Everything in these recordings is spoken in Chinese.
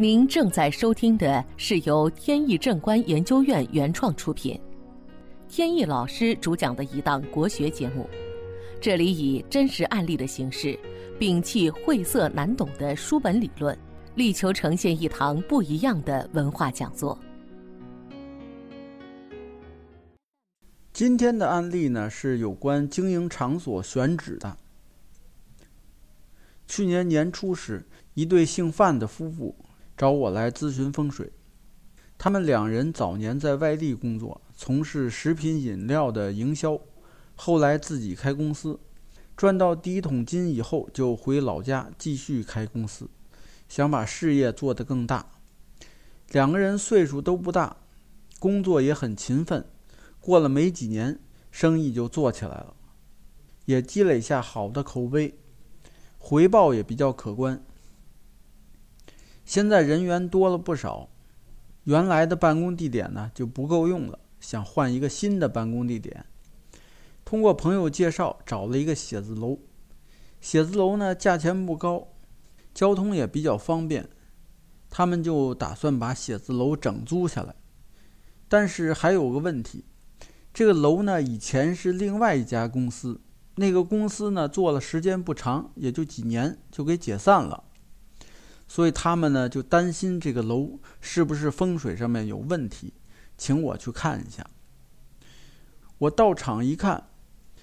您正在收听的是由天意正观研究院原创出品，天意老师主讲的一档国学节目。这里以真实案例的形式，摒弃晦涩难懂的书本理论，力求呈现一堂不一样的文化讲座。今天的案例呢，是有关经营场所选址的。去年年初时，一对姓范的夫妇找我来咨询风水。他们两人早年在外地工作，从事食品饮料的营销，后来自己开公司，赚到第一桶金以后，就回老家继续开公司，想把事业做得更大。两个人岁数都不大，工作也很勤奋。过了没几年，生意就做起来了，也积累下好的口碑，回报也比较可观。现在人员多了不少，原来的办公地点呢就不够用了，想换一个新的办公地点。通过朋友介绍找了一个写字楼，写字楼呢价钱不高，交通也比较方便，他们就打算把写字楼整租下来。但是还有个问题。这个楼呢，以前是另外一家公司，那个公司呢做了时间不长，也就几年就给解散了，所以他们呢就担心这个楼是不是风水上面有问题，请我去看一下。我到场一看，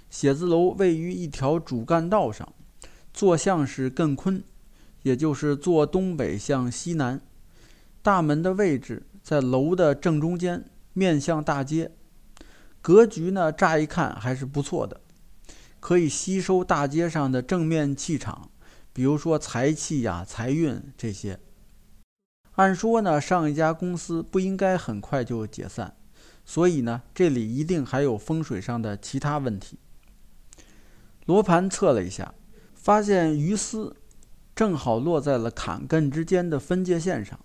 写字楼位于一条主干道上，坐向是艮坤，也就是坐东北向西南，大门的位置在楼的正中间，面向大街。格局呢，乍一看还是不错的，可以吸收大街上的正面气场，比如说财气呀、财运这些。按说呢，上一家公司不应该很快就解散，所以呢，这里一定还有风水上的其他问题。罗盘测了一下，发现鱼丝正好落在了坎艮之间的分界线上，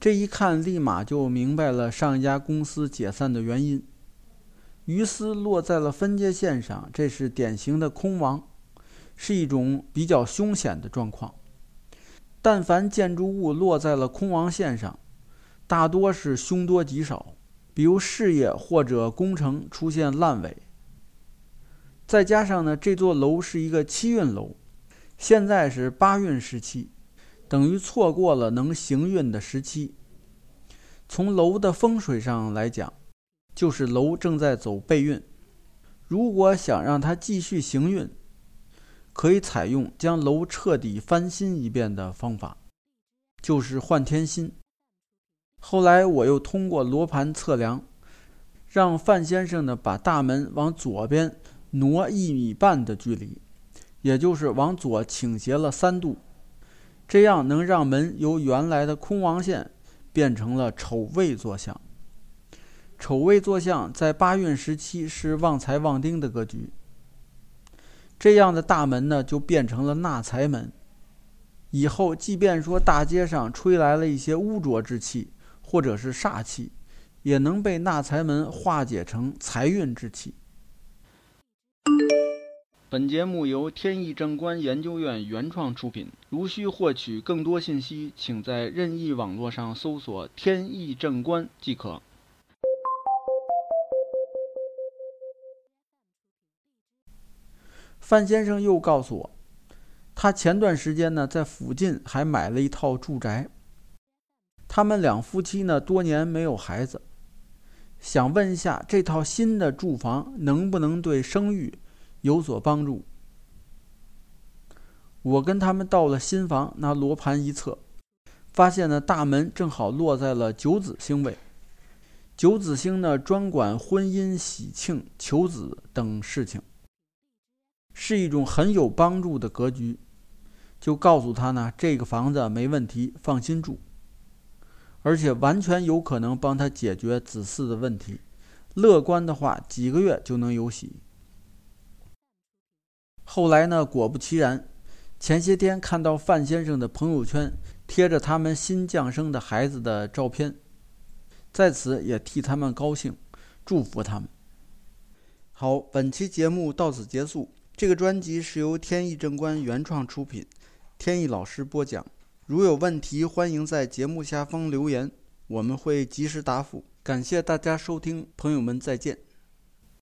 这一看立马就明白了上一家公司解散的原因。鱼丝落在了分界线上，这是典型的空亡，是一种比较凶险的状况。但凡建筑物落在了空亡线上，大多是凶多吉少，比如事业或者工程出现烂尾。再加上呢，这座楼是一个七运楼，现在是八运时期，等于错过了能行运的时期。从楼的风水上来讲，就是楼正在走背运，如果想让它继续行运，可以采用将楼彻底翻新一遍的方法，就是换天心。后来我又通过罗盘测量，让范先生呢把大门往左边挪一米半的距离，也就是往左倾斜了三度，这样能让门由原来的空亡线变成了丑位坐向。丑位坐向在八运时期是旺财旺丁的格局，这样的大门呢就变成了纳财门。以后即便说大街上吹来了一些污浊之气或者是煞气，也能被纳财门化解成财运之气。本节目由天意正观研究院原创出品。如需获取更多信息，请在任意网络上搜索“天意正观”即可。范先生又告诉我，他前段时间呢在附近还买了一套住宅。他们两夫妻呢多年没有孩子，想问一下这套新的住房能不能对生育有所帮助。我跟他们到了新房，拿罗盘一测，发现呢大门正好落在了九子星位。九子星呢专管婚姻、喜庆、求子等事情。是一种很有帮助的格局，就告诉他呢，这个房子没问题，放心住，而且完全有可能帮他解决子嗣的问题。乐观的话，几个月就能有喜。后来呢，果不其然，前些天看到范先生的朋友圈贴着他们新降生的孩子的照片，在此也替他们高兴，祝福他们。好，本期节目到此结束。这个专辑是由天意正观原创出品，天意老师播讲。如有问题，欢迎在节目下方留言，我们会及时答复。感谢大家收听，朋友们再见。